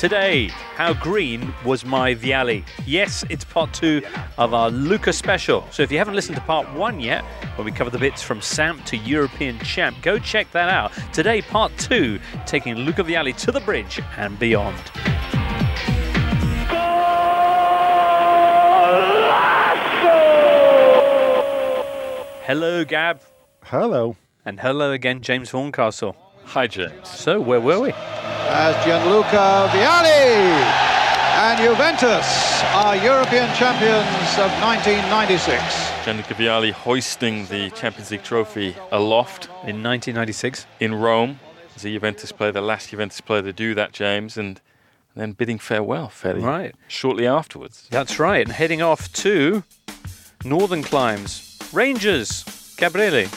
Today, how green was my Vialli? Yes, it's part two of our Luca special. So if you haven't listened to part one yet, where we cover the bits from Samp to European champ, go check that out. Today, part two, taking Luca Vialli to the bridge and beyond. Hello, Gab. Hello. And hello again, James Horncastle. Hi, James. So, where were we? As Gianluca Vialli and Juventus are European champions of 1996. Gianluca Vialli hoisting the Champions League trophy aloft In 1996. in Rome as a Juventus player, the last Juventus player to do that, James, and then bidding farewell fairly Right. shortly afterwards. That's right. And heading off to Northern Climes. Rangers. Gabriele.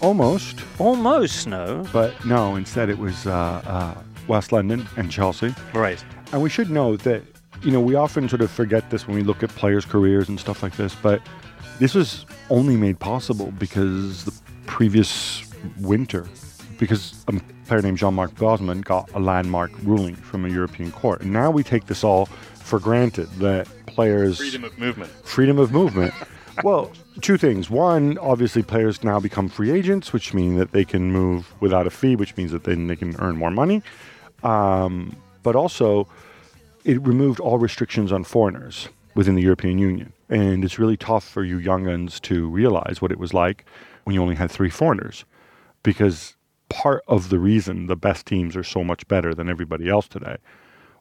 Almost, Almost, no. but no. Instead, it was uh, uh, West London and Chelsea. Right. And we should know that you know we often sort of forget this when we look at players' careers and stuff like this, but this was only made possible because the previous winter, because a player named Jean-Marc Bosman got a landmark ruling from a European court, and now we take this all for granted that players Freedom of movement. freedom of movement. well, two things. One, obviously, players now become free agents, which mean that they can move without a fee, which means that then they can earn more money. Um, but also, it removed all restrictions on foreigners within the European Union. And it's really tough for you young uns to realize what it was like when you only had three foreigners. Because part of the reason the best teams are so much better than everybody else today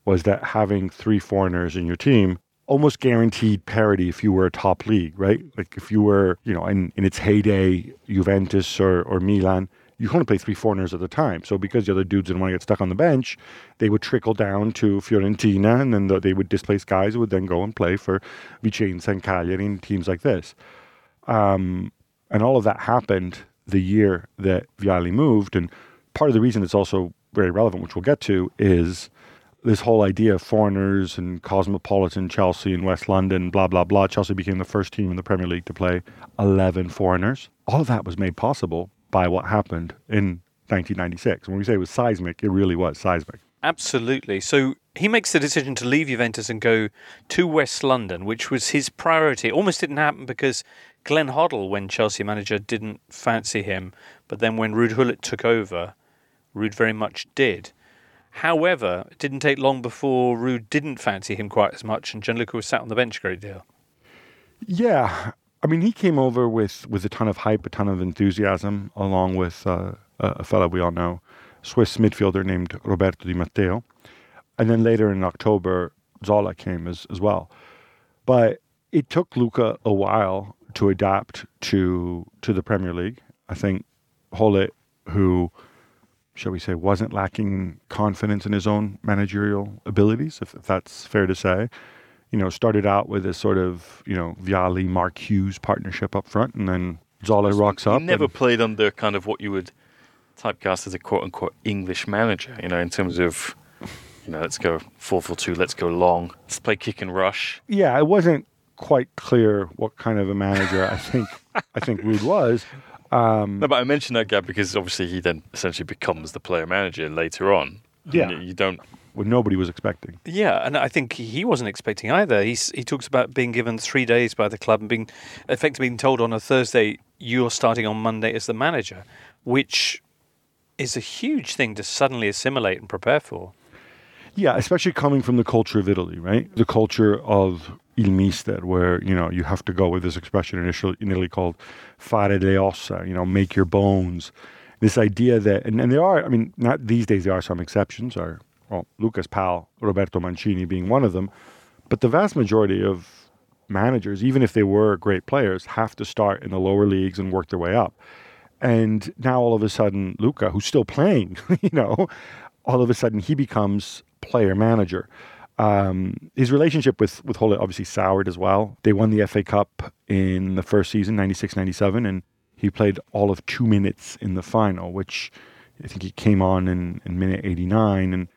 was that having three foreigners in your team almost guaranteed parity if you were a top league, right? Like if you were, you know, in, in its heyday, Juventus or, or Milan, you could only play three foreigners at a time. So because the other dudes didn't want to get stuck on the bench, they would trickle down to Fiorentina and then the, they would displace guys who would then go and play for Vicenza and Cagliari and teams like this. Um, and all of that happened the year that Vialli moved. And part of the reason it's also very relevant, which we'll get to, is this whole idea of foreigners and cosmopolitan Chelsea and West London, blah, blah, blah. Chelsea became the first team in the Premier League to play 11 foreigners. All of that was made possible by what happened in 1996. When we say it was seismic, it really was seismic. Absolutely. So he makes the decision to leave Juventus and go to West London, which was his priority. It almost didn't happen because Glenn Hoddle, when Chelsea manager, didn't fancy him. But then when Ruud Gullit took over, Ruud very much did. However, it didn't take long before Ruud didn't fancy him quite as much, and Gianluca was sat on the bench a great deal. Yeah, I mean, he came over with with a ton of hype, a ton of enthusiasm, along with uh, a fellow we all know, Swiss midfielder named Roberto Di Matteo, and then later in October, Zola came as as well. But it took Luca a while to adapt to to the Premier League. I think Gullit, who shall we say, wasn't lacking confidence in his own managerial abilities, if, if that's fair to say. You know, started out with a sort of, you know, Vialli Mark Hughes partnership up front, and then Zola rocks up. never played under kind of what you would typecast as a quote unquote English manager, you know, in terms of, you know, let's go 4 4 2, let's go long, let's play kick and rush. yeah, it wasn't quite clear what kind of a manager I think I think Ruud was. Um, No, but I mentioned that, Gab, because obviously he then essentially becomes the player manager later on. Yeah. You don't. What nobody was expecting. Yeah, and I think he wasn't expecting either. He's, he talks about being given three days by the club and being effectively being told on a Thursday you're starting on Monday as the manager, which is a huge thing to suddenly assimilate and prepare for. Yeah, especially coming from the culture of Italy, right? The culture of il mister, where you know you have to go with this expression initially in Italy called "fare le ossa," you know, make your bones. This idea that, and, and there are, I mean, not these days there are some exceptions, or well, Luca's pal Roberto Mancini being one of them, but the vast majority of managers, even if they were great players, have to start in the lower leagues and work their way up. And now all of a sudden, Luca, who's still playing, you know, all of a sudden he becomes player manager. Um, his relationship with with Gullit obviously soured as well. They won the FA Cup in the first season, 96-97, and he played all of two minutes in the final, which I think he came on in, in minute 89. And,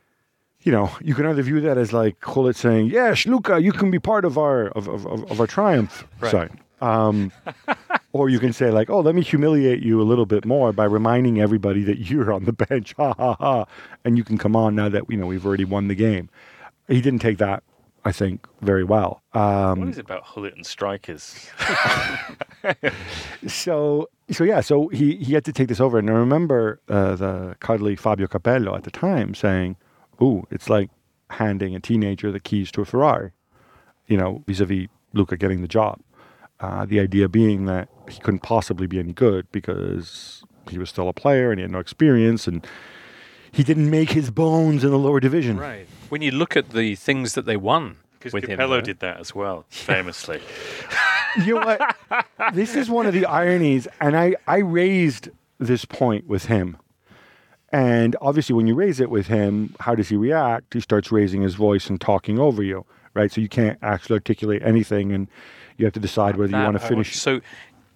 you know, you can either view that as like Gullit saying, yes, Luca, you can be part of our, of, of, of our triumph. Right. Sorry. Um, or you can say like, oh, let me humiliate you a little bit more by reminding everybody that you're on the bench, ha ha ha, and you can come on now that you know we've already won the game. he didn't take that, I think, very well. Um, what is it about Gullit and strikers? so so yeah, so he he had to take this over, and I remember uh, the cuddly Fabio Capello at the time saying, "Ooh, it's like handing a teenager the keys to a Ferrari," you know, vis-a-vis Luca getting the job. Uh, the idea being that he couldn't possibly be any good because he was still a player and he had no experience and he didn't make his bones in the lower division. Right. When you look at the things that they won Because with him, Capello did that as well, famously. you know what? this is one of the ironies, and I, I raised this point with him. And obviously, when you raise it with him, how does he react? He starts raising his voice and talking over you, right? So you can't actually articulate anything, and you have to decide whether you want to point. finish. So,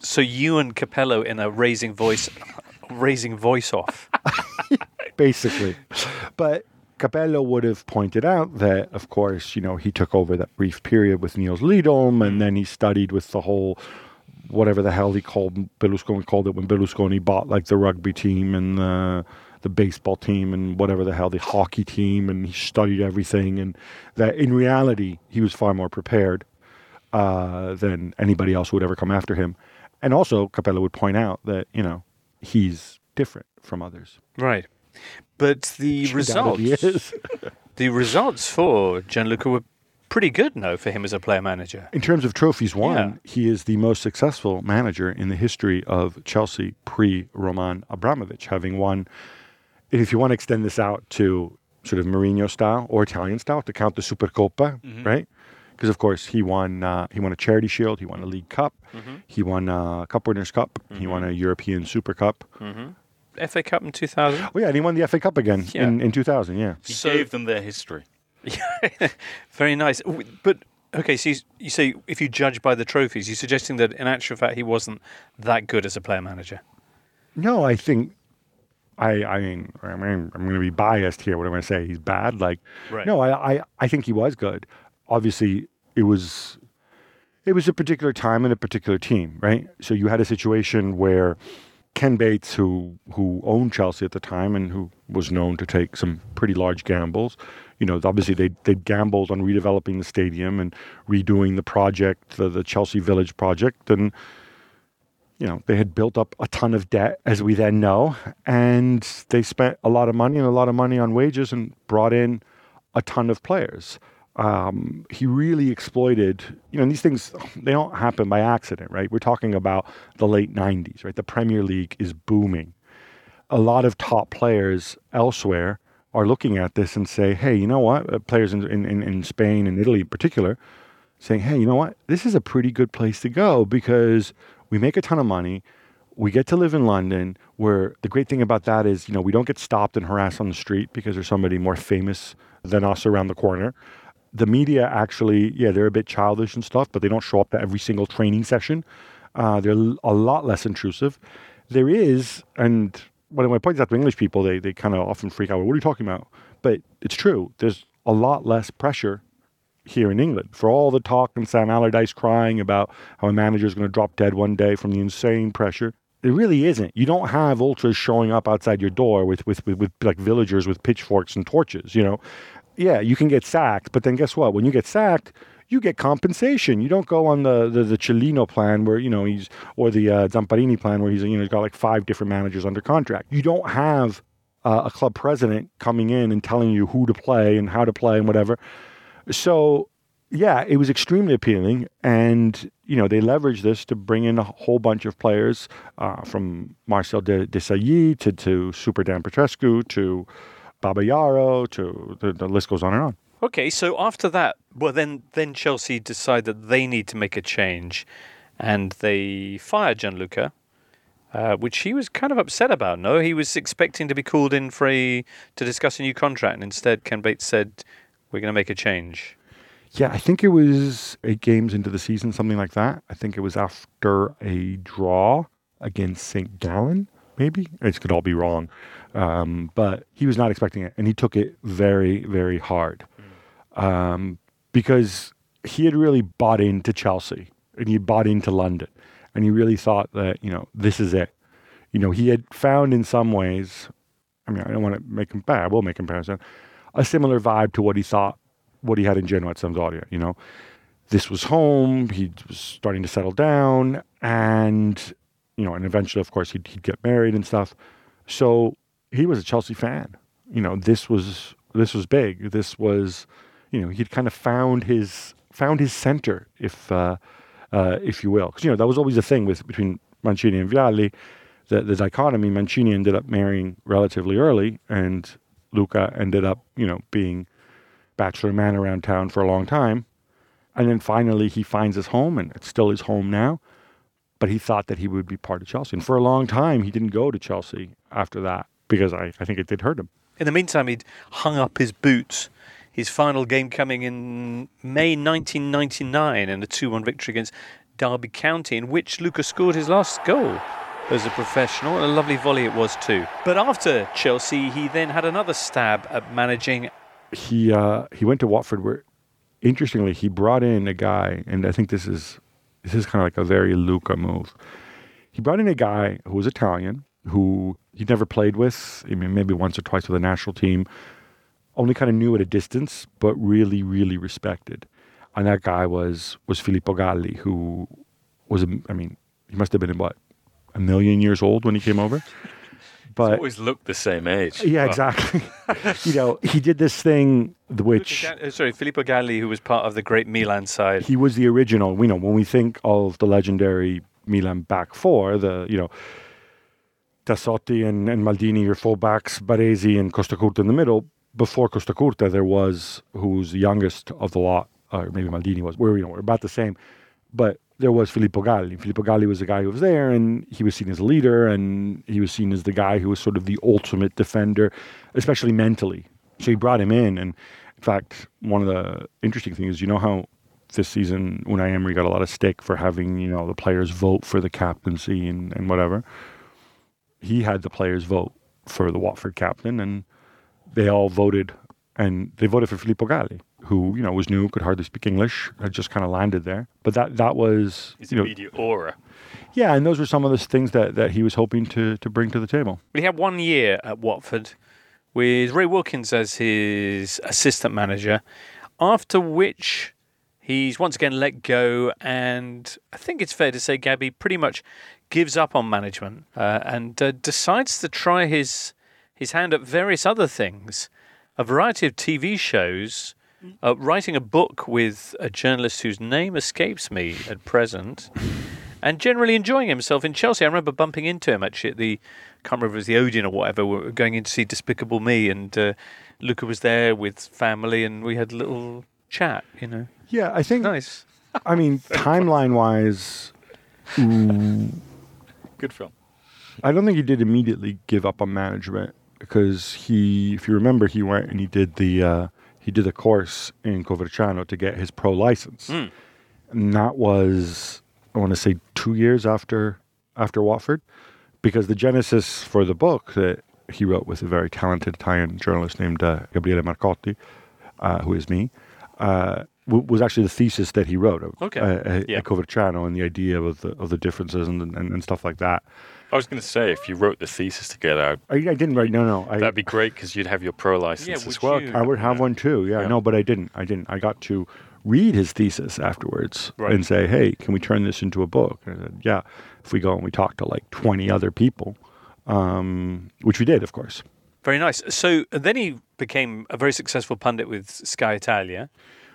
so you and Capello in a raising voice, raising voice off. basically. But Capello would have pointed out that, of course, you know, he took over that brief period with Nils Liedholm, and mm. then he studied with the whole whatever the hell he called Berlusconi called it when Berlusconi bought like the rugby team and the the baseball team and whatever the hell the hockey team, and he studied everything, and that in reality he was far more prepared uh, than anybody else who would ever come after him. And also, Capello would point out that you know he's different from others. Right. But the results, is. the results for Gianluca were pretty good, no, for him as a player manager. In terms of trophies won, Yeah. he is the most successful manager in the history of Chelsea pre Roman Abramovich, having won. And If you want to extend this out to sort of Mourinho style or Italian style, to count the Supercoppa, mm-hmm. right? Because of course he won. Uh, he won a Charity Shield. He won a League Cup. Mm-hmm. He won a Cup Winners' Cup. He won mm-hmm. a European Super Cup. FA Cup in 2000. Oh yeah, and he won the FA Cup again Yeah. in, in 2000. Yeah. He So- gave them their history. Very nice. But okay, so you, you say if you judge by the trophies, you're suggesting that in actual fact he wasn't that good as a player manager. No, I think I I mean I mean I'm going to be biased here. What am I going to say? He's bad. Like Right. no, I, I I think he was good. Obviously, it was it was a particular time and a particular team, right? So you had a situation where Ken Bates, who who owned Chelsea at the time and who was known to take some pretty large gambles, you know, obviously they they gambled on redeveloping the stadium and redoing the project, the, the Chelsea Village project, and you know, they had built up a ton of debt, as we then know, and they spent a lot of money and a lot of money on wages and brought in a ton of players. Um, he really exploited, you know, these things, they don't happen by accident, right? We're talking about the late 90s, right? The Premier League is booming. A lot of top players elsewhere are looking at this and say, hey, you know what? Uh, players in, in, in- in Spain and Italy in particular, saying, hey, you know what? This is a pretty good place to go because we make a ton of money. We get to live in London, where the great thing about that is, you know, we don't get stopped and harassed on the street because there's somebody more famous than us around the corner. The media actually, yeah, they're a bit childish and stuff, but they don't show up to every single training session. Uh, they're a lot less intrusive. There is, and when I point out to English people, they, they kind of often freak out. What are you talking about? But it's true. There's a lot less pressure here in England. For all the talk and Sam Allardyce crying about how a manager is going to drop dead one day from the insane pressure, it really isn't. You don't have ultras showing up outside your door with, with, with, with like villagers with pitchforks and torches, you know. Yeah, you can get sacked, but then guess what? When you get sacked, you get compensation. You don't go on the the, the Cellino plan where you know he's or the uh, Zamparini plan where he's you know he's got like five different managers under contract. You don't have uh, a club president coming in and telling you who to play and how to play and whatever. So, yeah, it was extremely appealing, and you know they leveraged this to bring in a whole bunch of players uh, from Marcel de, Desailly to to Super Dan Petrescu to Babayaro to the, the list goes on and on. Okay, so after that, well, then then Chelsea decide that they need to make a change, and they fire Gianluca, uh, which he was kind of upset about. No, he was expecting to be called in for a to discuss a new contract, and instead Ken Bates said, "We're going to make a change." Yeah, I think it was eight games into the season, something like that. I think it was after a draw against St. Gallen, maybe. It could all be wrong. Um, but he was not expecting it, and he took it very, very hard um, because he had really bought into Chelsea and he bought into London, and he really thought that, you know, this is it. You know, he had found in some ways, I mean, I don't want to make him bad, I will make comparison, a similar vibe to what he thought what he had in Genoa at Sampdoria. You know, this was home. He was starting to settle down, and you know, and eventually, of course, he'd, he'd get married and stuff. So he was a Chelsea fan. You know, this was this was big. This was, you know, he'd kind of found his found his center, if uh, uh, if you will, because you know that was always the thing with between Mancini and Vialli, the the dichotomy. Mancini ended up marrying relatively early, and Luca ended up, you know, being bachelor man around town for a long time, and then finally he finds his home, and it's still his home now. But he thought that he would be part of Chelsea, and for a long time he didn't go to Chelsea after that because I, I think it did hurt him. In the meantime, he'd hung up his boots. His final game coming in May 1999 in a 2 1 victory against Derby County, in which Luca scored his last goal as a professional. And a lovely volley it was, too. But after Chelsea, he then had another stab at managing. He, uh, he went to Watford where, interestingly, he brought in a guy, and I think this is, this is kind of like a very Luca move. He brought in a guy who was Italian, who he'd never played with, I mean, maybe once or twice with the national team, only kind of knew at a distance, but really, really respected. And that guy was was Filippo Galli, who was, I mean, he must have been what a million years old when he came over. But always looked the same age. yeah, Wow. exactly. you know, he did this thing which Uh, Sorry, Filippo Galli, who was part of the great Milan side. he was the original. We know when we think of the legendary Milan back four, the you know Tassotti and, and Maldini, your fullbacks, Baresi and Costacurta in the middle. Before Costacurta, there was who's the youngest of the lot, or maybe Maldini was. We're you know we're about the same, but there was Filippo Galli. Filippo Galli was the guy who was there, and he was seen as a leader, and he was seen as the guy who was sort of the ultimate defender, especially mentally. So he brought him in, and in fact, one of the interesting things is you know how this season Unai Emery got a lot of stick for having you know the players vote for the captaincy and, and whatever. He had the players vote for the Watford captain, and they all voted, and they voted for Filippo Galli, who you know was new, could hardly speak English, had just kind of landed there. But that that was His you know aura. yeah, and those were some of the things that, that he was hoping to to bring to the table. He had one year at Watford with Ray Wilkins as his assistant manager, after which he's once again let go. And I think it's fair to say Gabby pretty much gives up on management uh, and uh, decides to try his his hand at various other things, a variety of TV shows. Uh, writing a book with a journalist whose name escapes me at present, and generally enjoying himself in Chelsea. I remember bumping into him actually at the, can't remember if it was the Odeon or whatever. We were going in to see Despicable Me, and uh, Luca was there with family, and we had a little chat. You know, Yeah, I think. nice. I mean, timeline wise, Good film. I don't think he did immediately give up on management because he, if you remember, he went and he did the uh, he did a course in Coverciano to get his pro license, and that was I want to say two years after after Watford, because the genesis for the book that he wrote with a very talented Italian journalist named uh, Gabriele Marcotti, uh, who is me. Uh, w- was actually the thesis that he wrote of, Okay. uh, at- Yeah. at Coverciano and the idea of the of the differences and, and, and stuff like that. I was going to say, if you wrote the thesis together, I, I didn't write. No, no. I, that'd be great because you'd have your pro license Yeah, as well. you? I would have one too. Yeah, Yeah. no, but I didn't. I didn't. I got to read his thesis afterwards Right. and say, "Hey, can we turn this into a book?" And I said, "Yeah." If we go and we talk to like twenty other people, um, which we did, of course. Very nice. So then he became a very successful pundit with Sky Italia.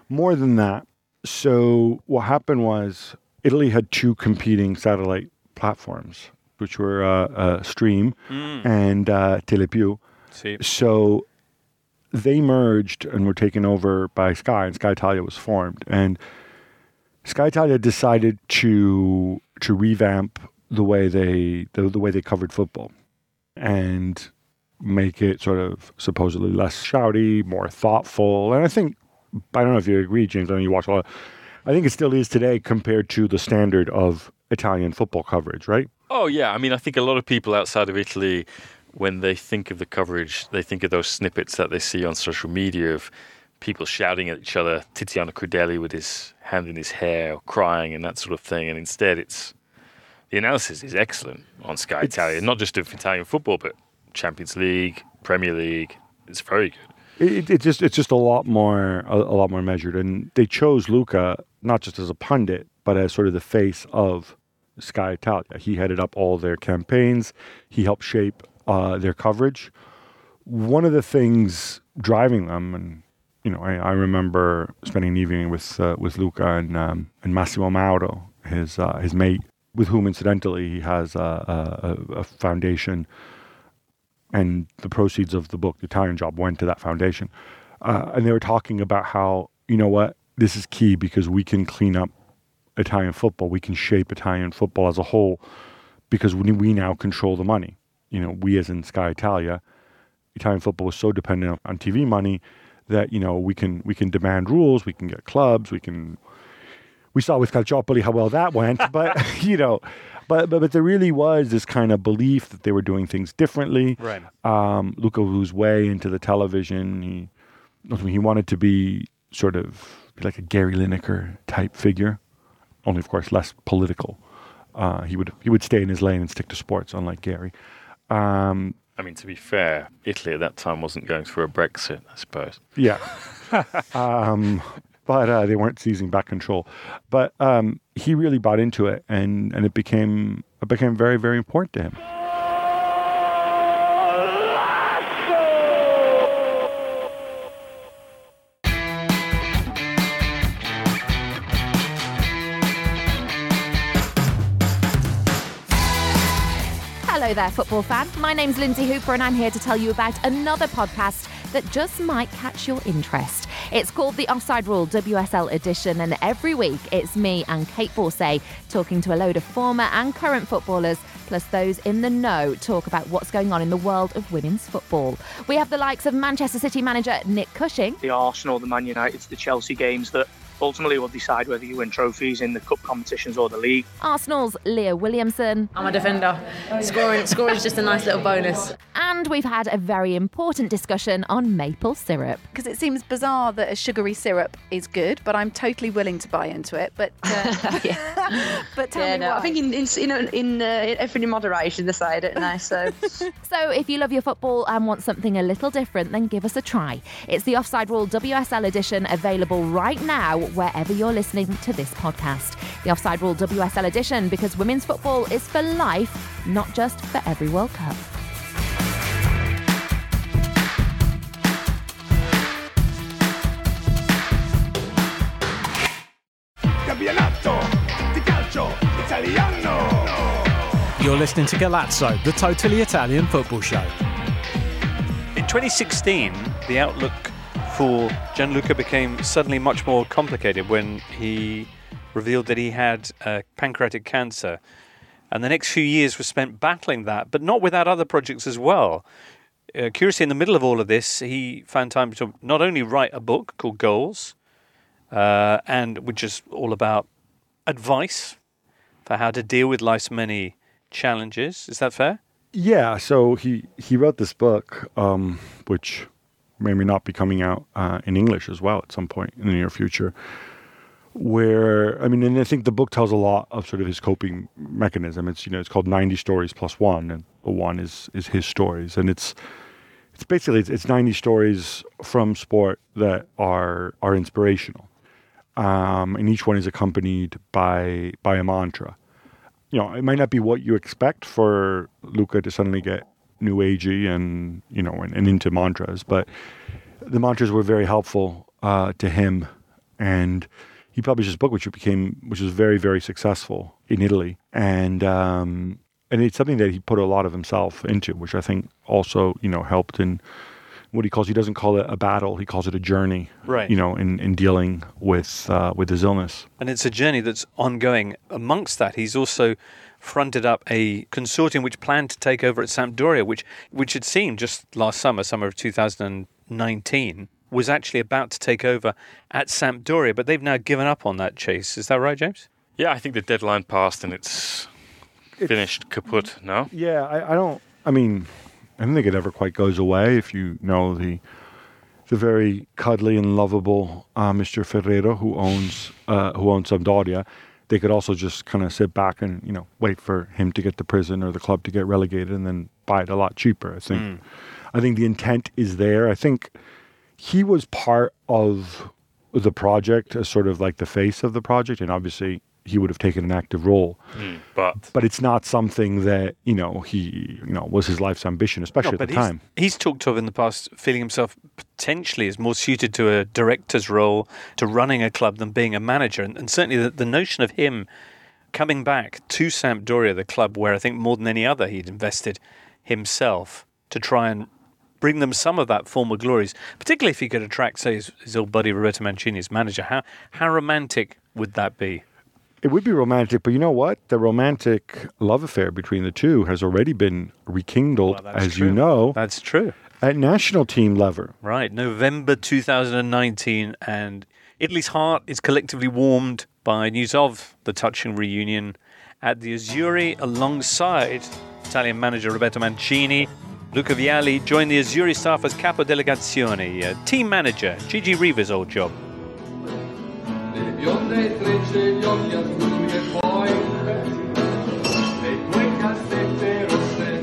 More than that, so what happened was Italy had two competing satellite platforms, which were uh, uh, Stream and uh, Telepiù. See, So they merged and were taken over by Sky, and Sky Italia was formed. And Sky Italia decided to to revamp the way they the, the way they covered football, and make it sort of supposedly less shouty, more thoughtful. And I think I don't know if you agree, James. I know you watch a lot. I think it still is today compared to the standard of Italian football coverage, right? Oh yeah, I mean, I think a lot of people outside of Italy, when they think of the coverage, they think of those snippets that they see on social media of people shouting at each other, Tiziano Crudeli with his hand in his hair, or crying, and that sort of thing. And instead, it's the analysis is excellent on Sky It's- Italia, not just of Italian football, but Champions League, Premier League. It's very good. It, it just it's just a lot more a, a lot more measured, and they chose Luca not just as a pundit, but as sort of the face of Sky Italia. He headed up all their campaigns. He helped shape uh, their coverage. One of the things driving them, and you know, I, I remember spending an evening with uh, with Luca and um, and Massimo Mauro, his uh, his mate, with whom incidentally he has a, a, a foundation, and the proceeds of the book, The Italian Job, went to that foundation. Uh, and they were talking about how you know what this is key because we can clean up Italian football, we can shape Italian football as a whole because we, we now control the money. You know, we as in Sky Italia, Italian football is so dependent on TV money that you know we can we can demand rules, we can get clubs, we can. We saw with Calciopoli how well that went, but you know, but, but but there really was this kind of belief that they were doing things differently. Right. Um, Luca was way into the television. He he wanted to be sort of like a Gary Lineker type figure, only of course less political. Uh, he would he would stay in his lane and stick to sports, unlike Gary. Um, I mean, to be fair, Italy at that time wasn't going through a Brexit, I suppose. Yeah. um, but uh, they weren't seizing back control. But um, he really bought into it, and, and it became it became very very important to him. There, football fan. My name's Lynsey Hooper, and I'm here to tell you about another podcast that just might catch your interest. It's called the Offside Rule WSL Edition, and every week it's me and Kait Borsay talking to a load of former and current footballers, plus those in the know, talk about what's going on in the world of women's football. We have the likes of Manchester City manager Nick Cushing, the Arsenal, the Man United, the Chelsea games that ultimately will decide whether you win trophies in the cup competitions or the league. Arsenal's Leah Williamson, I'm a defender. Scoring, scoring is just a nice little bonus. and we've had a very important discussion on maple syrup. because it seems bizarre that a sugary syrup is good, but I'm totally willing to buy into it. But uh, but tell Yeah, me no, why. I think in in in, in uh, everything in moderation, they say, don't they? So So, if you love your football and want something a little different, then give us a try. It's the Offside Rule WSL edition available right now wherever you're listening to this podcast. The Offside Rule WSL edition because women's football is for life, not just for every World Cup. Campionato di calcio italiano. You're listening to Golazzo, the totally Italian football show. In 2016, the outlook for Gianluca became suddenly much more complicated when he revealed that he had uh, pancreatic cancer. And the next few years were spent battling that, but not without other projects as well. Uh, curiously, in the middle of all of this, he found time to not only write a book called Goals, uh, and which is all about advice for how to deal with life's many challenges. Is that fair? Yeah, so he he wrote this book, um, which may or may not be coming out uh, in English as well at some point in the near future. Where I mean, and I think the book tells a lot of sort of his coping mechanism. It's you know it's called ninety stories plus one, and the one is is his stories, and it's it's basically it's, it's ninety stories from sport that are are inspirational, um, and each one is accompanied by by a mantra you know, it might not be what you expect for Luca to suddenly get new agey and you know and, and into mantras, but the mantras were very helpful uh, to him, and he published his book, which became which was very very successful in Italy, and um, and it's something that he put a lot of himself into, which I think also you know helped in what he calls he doesn't call it a battle, he calls it a journey, Right. You know, in, in dealing with uh, with his illness. And it's a journey that's ongoing. Amongst that, he's also fronted up a consortium which planned to take over at Sampdoria, which which had seemed just last summer, summer of 2019, was actually about to take over at Sampdoria, but they've now given up on that chase. Is that right, James? Yeah, I think the deadline passed and it's, finished kaput now. Yeah, I, I don't. I mean, I don't think it ever quite goes away if you know the the very cuddly and lovable uh, Mr. Ferrero who owns uh, who owns Sampdoria. They could also just kind of sit back and you know wait for him to get to prison or the club to get relegated and then buy it a lot cheaper. I think. Mm. I think the intent is there. I think he was part of the project as sort of like the face of the project, and obviously he would have taken an active role. Mm, but But it's not something that you know he you know was his life's ambition, especially No, at the he's, time. he's talked of in the past feeling himself potentially as more suited to a director's role, to running a club, than being a manager. And, and certainly the, the notion of him coming back to Sampdoria, the club where I think more than any other he'd invested himself to try and bring them some of that former glories, particularly if he could attract, say, his, his old buddy Roberto Mancini as manager. How, how romantic would that be? It would be romantic, but you know what? The romantic love affair between the two has already been rekindled, Well, as true. you know, That's true. at national team level. Right, November 2019, and Italy's heart is collectively warmed by news of the touching reunion at the Azzurri alongside Italian manager Roberto Mancini. Luca Vialli joined the Azzurri staff as capo delegazione, uh, team manager, Gigi Riva's old job. Bionde trecce, gli occhi azzurri e poi le cassette rosse,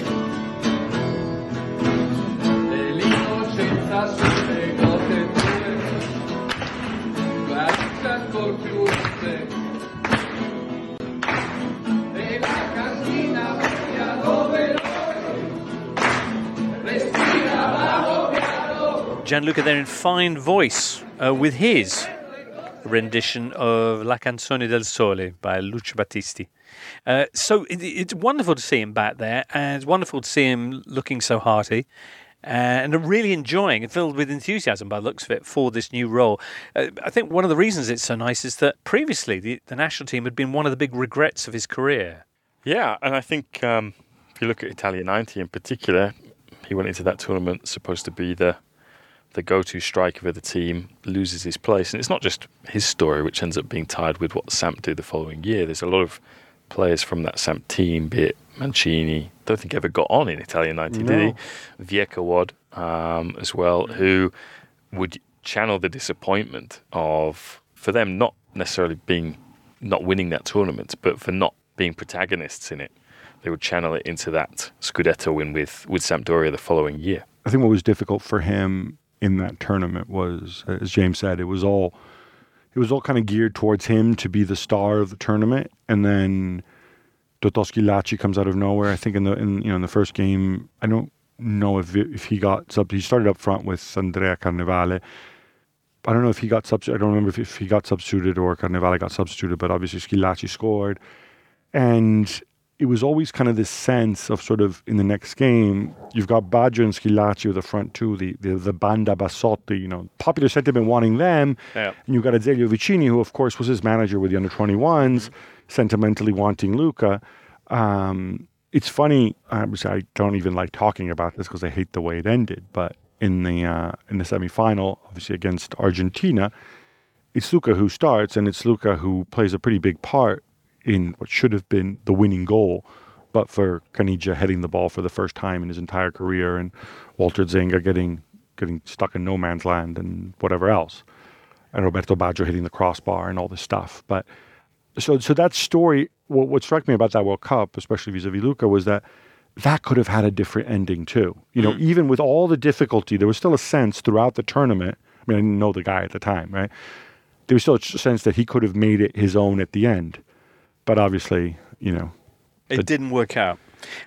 e l'innocenza sulle gote tue, ancor più. Gianluca there in fine voice uh, with his rendition of La Canzone del Sole by Lucio Battisti. Uh, so it, it's wonderful to see him back there, and it's wonderful to see him looking so hearty. Uh, and really enjoying and filled with enthusiasm by the looks of it for this new role. Uh, I think one of the reasons it's so nice is that previously the, the national team had been one of the big regrets of his career. Yeah, and I think um, if you look at Italia 90 in particular, he went into that tournament supposed to be the the go-to striker for the team, loses his place, and it's not just his story which ends up being tied with what Samp did the following year. There's a lot of players from that Samp team, be it Mancini, don't think ever got on in Italian 90, did he? Vierchowod um, as well, who would channel the disappointment of, for them, not necessarily being, not winning that tournament, but for not being protagonists in it. They would channel it into that Scudetto win with, with Sampdoria the following year. I think what was difficult for him in that tournament was, as James said, it was all it was all kind of geared towards him to be the star of the tournament, and then Totò Schillaci comes out of nowhere. I think in the in you know in the first game, I don't know if if he got sub. He started up front with Andrea Carnevale. I don't know if he got substituted. I don't remember if, if he got substituted or Carnevale got substituted, but obviously Schillaci scored, and it was always kind of this sense of sort of in the next game, you've got Baggio and Schillaci with the front two, the, the, the Banda Bassotti, you know, popular sentiment wanting them. Yeah. And you've got Azeglio Vicini, who, of course, was his manager with the under 21s, sentimentally wanting Luca. Um, it's funny, obviously, I don't even like talking about this because I hate the way it ended, but in the, uh, in the semifinal, obviously against Argentina, it's Luca who starts, and it's Luca who plays a pretty big part in what should have been the winning goal, but for Caniggia heading the ball for the first time in his entire career, and Walter Zenga getting getting stuck in no man's land and whatever else, and Roberto Baggio hitting the crossbar and all this stuff. But so so that story, what, what struck me about that World Cup, especially vis-a-vis Luca, was that that could have had a different ending too. You know, hmm. even with all the difficulty, there was still a sense throughout the tournament. I mean, I didn't know the guy at the time, right? There was still a sense that he could have made it his own at the end but obviously, you know, It didn't work out.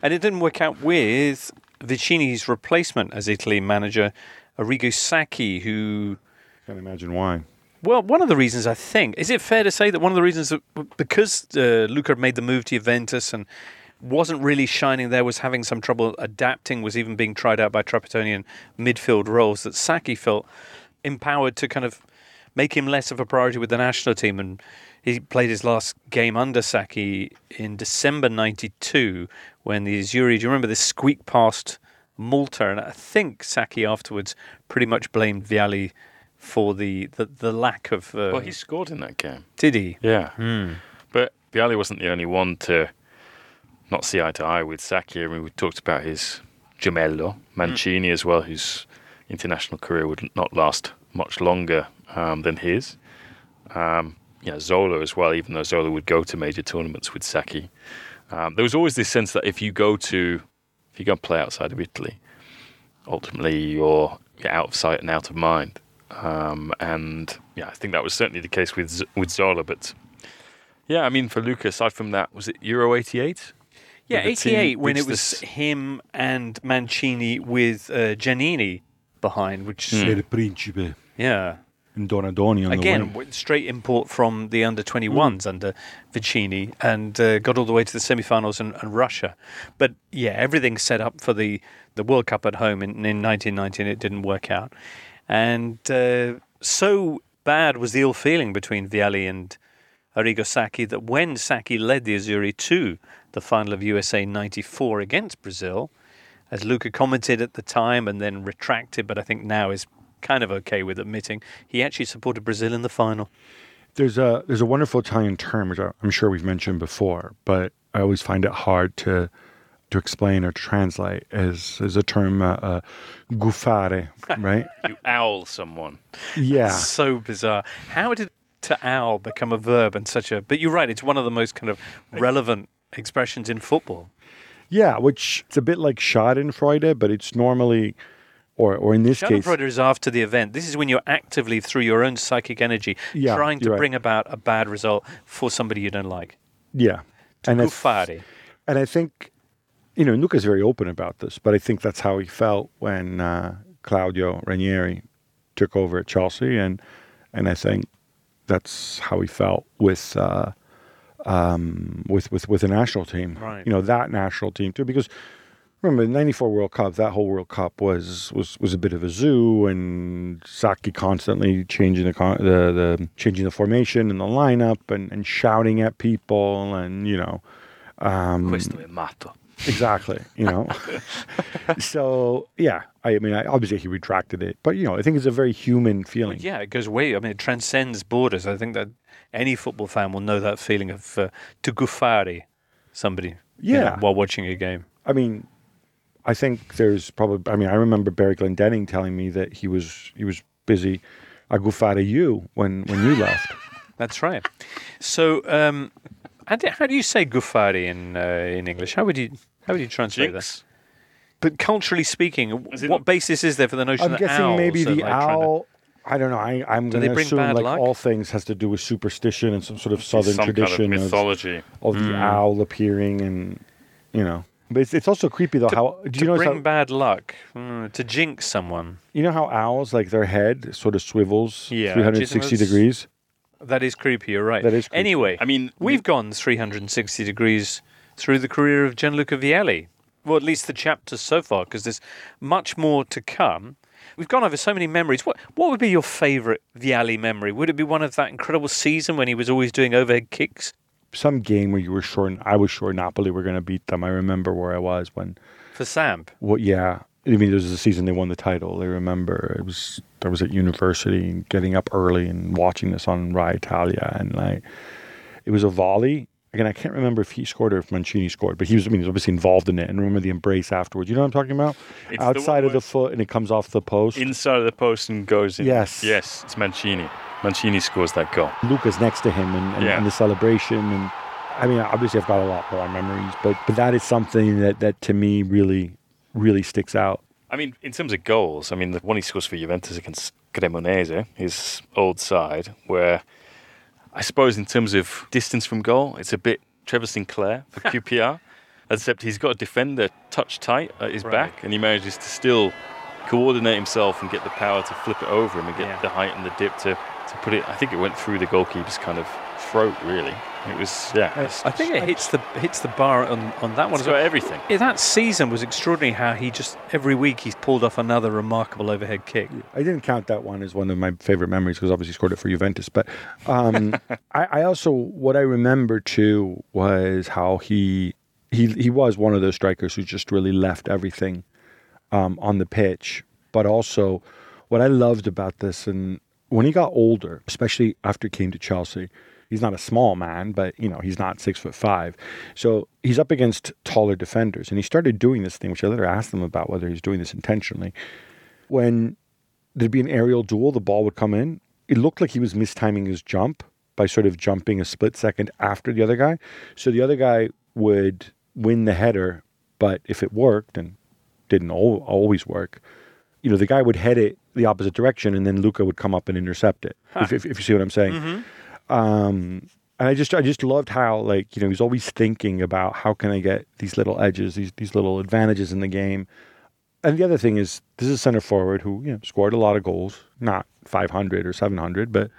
And it didn't work out with Vicini's replacement as Italy manager, Arrigo Sacchi, who. Can't imagine why. Well, one of the reasons I think is it fair to say that one of the reasons that because uh, Luca made the move to Juventus and wasn't really shining there, was having some trouble adapting, was even being tried out by Trapattoni midfield roles, that Sacchi felt empowered to kind of make him less of a priority with the national team. And he played his last game under Sacchi in December '92 when the Azzurri. Do you remember this squeak past Malta? And I think Sacchi afterwards pretty much blamed Vialli for the the, the lack of. Uh, Well, he scored in that game. did he? Yeah. Hmm. But Vialli wasn't the only one to not see eye to eye with Sacchi. I mean, we talked about his gemello, Mancini, as well, whose international career would not last much longer um, than his. Um, yeah, Zola as well, even though Zola would go to major tournaments with Sacchi. Um, there was always this sense that if you go to, if you go and play outside of Italy, ultimately you're, you're out of sight and out of mind. Um, and yeah, I think that was certainly the case with with Zola. But yeah, I mean, for Luca, aside from that, was it Euro '88? Yeah, Did the team 88 when it was this- him and Mancini with uh, Giannini behind, which Hmm. El Principe yeah. And Donadoni on Again, the wing. w- straight import from the under 21s under Vicini and uh, got all the way to the semi-finals and, and Russia. But yeah, everything's set up for the, the World Cup at home in, in 1990 it didn't work out. And uh, so bad was the ill feeling between Vialli and Arrigo Sacchi that when Sacchi led the Azzurri to the final of USA 94 against Brazil, as Luca commented at the time and then retracted, but I think now is kind of okay with admitting, he actually supported Brazil in the final. There's a there's a wonderful Italian term which I'm sure we've mentioned before, but I always find it hard to to explain or translate. As as a term, uh, uh, gufare, right? You owl someone. yeah, So bizarre. How did to owl become a verb and such a. But you're right, it's one of the most kind of relevant expressions in football. yeah. Which it's a bit like Schadenfreude, but it's normally, or or in this case, Schadenfreude is after the event. This is when you're actively, through your own psychic energy, Yeah, trying to right. bring about a bad result for somebody you don't like. yeah. And I, and I think, you know, Luca's very open about this, but I think that's how he felt when uh, Claudio Ranieri took over at Chelsea, and and I think that's how he felt with uh, um, with with with the national team. Right. You know that national team too, because remember the '94 World Cup. That whole World Cup was was was a bit of a zoo, and Sacchi constantly changing the the the changing the formation and the lineup, and and shouting at people, and you know. Um, Questo è matto. Exactly. You know. so yeah, I, mean, I, obviously he retracted it, but you know, I think it's a very human feeling. Yeah, it goes way. I mean, it transcends borders. I think that any football fan will know that feeling of uh, to gufari somebody you know, Yeah. while watching a game. I mean, I think there's probably. I mean, I remember Barry Glendenning telling me that he was he was busy agufare you when when you left. That's right. So, um, how, do, how do you say gufari in uh, in English? How would you how would you translate Jinx. that? But culturally speaking, it what basis is there for the notion I'm that guessing owls maybe the like, trying to- owl. I don't know. I, I'm Do going to assume like luck? all things has to do with superstition and some sort of southern Some tradition of of, mythology. of the owl appearing and you know. But it's, it's also creepy though. how do you know bring how, bad luck, mm, to jinx someone? you know how owls like their head sort of swivels Yeah, do you think 360 degrees? That is creepy. You're right. That is creepy. Anyway, I mean, we've gone 360 degrees through the career of Gianluca Vialli. Well, at least the chapters so far, because there's much more to come. We've gone over so many memories. What what would be your favourite Vialli memory? Would it be one of that incredible season when he was always doing overhead kicks Some game where you were sure and I was sure Napoli were going to beat them. I remember where I was when for Samp? what yeah. I mean, there was the season they won the title. I remember it was I was at university and getting up early and watching this on Rai Italia and like it was a volley. Again, I can't remember if he scored or if Mancini scored, but he was I mean, he was obviously involved in it. And remember the embrace afterwards. You know what I'm talking about? It's Outside one of the foot and it comes off the post. inside of the post and goes in. Yes. Yes, it's Mancini. Mancini scores that goal. Luca's next to him and, and, Yeah. and the celebration and I mean obviously I've got a lot more memories but but that is something that that to me really really sticks out. I mean, in terms of goals, I mean, the one he scores for Juventus against Cremonese, his old side, where I suppose in terms of distance from goal, it's a bit Trevor Sinclair for QPR, except he's got a defender touch tight at his Right. back, and he manages to still coordinate himself and get the power to flip it over him and get Yeah. the height and the dip to, to put it. I think it went through the goalkeeper's kind of throat, really. It was, yeah. it's- I think it hits the hits the bar on, on that one. it's as well. everything. Yeah, that season was extraordinary. How he just every week he's pulled off another remarkable overhead kick. I didn't count that one as one of my favorite memories because obviously he scored it for Juventus. But um, I, I also what I remember too was how he he he was one of those strikers who just really left everything um, on the pitch. But also, what I loved about this, and when he got older, especially after he came to Chelsea, he's not a small man, but you know he's not six foot five, so he's up against taller defenders, and he started doing this thing, which I later asked him about whether he's doing this intentionally. When there'd be an aerial duel, the ball would come in. It looked like he was mistiming his jump by sort of jumping a split second after the other guy. So the other guy would win the header, but if it worked and didn't always work, you know, the guy would head it the opposite direction, and then Luca would come up and intercept it. Huh. If, if, if you see what I'm saying. Mhm. Um, and I just I just loved how like you know he's always thinking about how can I get these little edges, these these little advantages in the game. And the other thing is this is a center forward who you know scored a lot of goals, not 500 or 700, but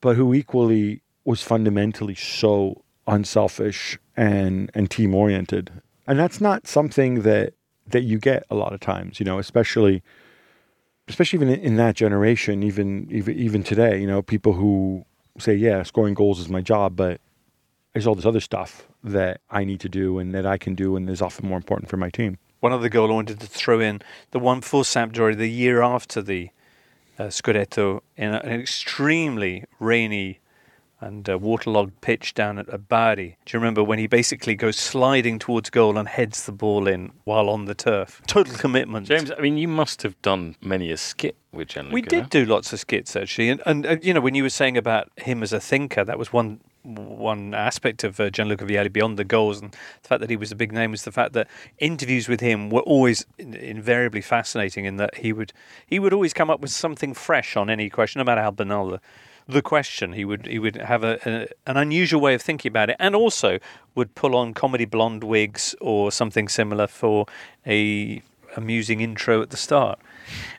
but who equally was fundamentally so unselfish and and team oriented. And that's not something that that you get a lot of times, you know, especially especially even in, that generation, even even even today, you know, people who say, "Yeah, scoring goals is my job," but there's all this other stuff that I need to do and that I can do, and is often more important for my team. One other goal I wanted to throw in, the one for Sampdoria the year after the uh, Scudetto in an extremely rainy and uh, waterlogged pitch down at, Abadi. Do you remember when he basically goes sliding towards goal and heads the ball in while on the turf? Total commitment. James, I mean, you must have done many a skit with Gianluca. We did do lots of skits actually, and, and uh, you know when you were saying about him as a thinker, that was one one aspect of uh, Gianluca Vialli beyond the goals and the fact that he was a big name was the fact that interviews with him were always in- invariably fascinating in that he would he would always come up with something fresh on any question, no matter how banal the, the question. He would he would have a, a an unusual way of thinking about it, and also would pull on comedy blonde wigs or something similar for a amusing intro at the start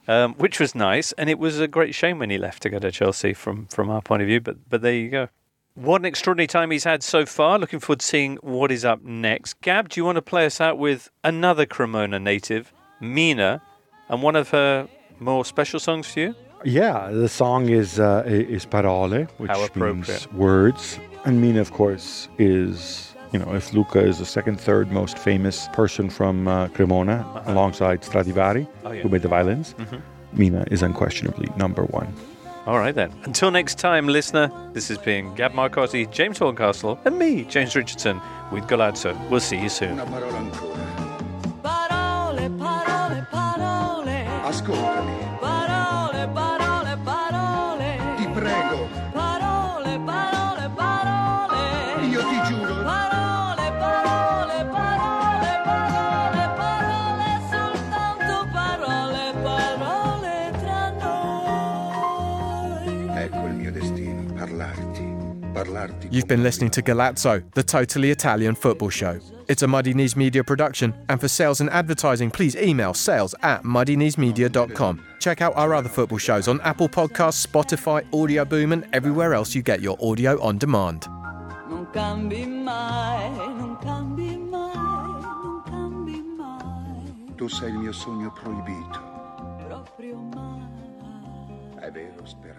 um, which was nice. And it was a great shame when he left to go to Chelsea from from our point of view. But but there you go. What an extraordinary time he's had so far. Looking forward to seeing what is up next. Gab, do you want to play us out with another Cremona native, Mina, and one of her more special songs for you? Yeah, the song is uh, is parole, which means words. And Mina, of course, is you know if Luca is the second, third most famous person from uh, Cremona, alongside Stradivari, Oh, yeah. who made the violins. Mhm. Mina is unquestionably number one. All right then. Until next time, listener, this has been Gab Marcotti, James Horncastle, and me, James Richardson, with Golazzo. We'll see you soon. Parole, parole, parole. Ascoltami, You've been listening to Golazzo, the totally Italian football show. It's a Muddy Knees Media production, and for sales and advertising, please email sales at muddykneesmedia.com. Check out our other football shows on Apple Podcasts, Spotify, Audio Boom, and everywhere else you get your audio on demand. Non cambi mai, non cambi mai, non cambi mai, Tu sei il mio sogno proibito. proprio mai. È vero, speranza.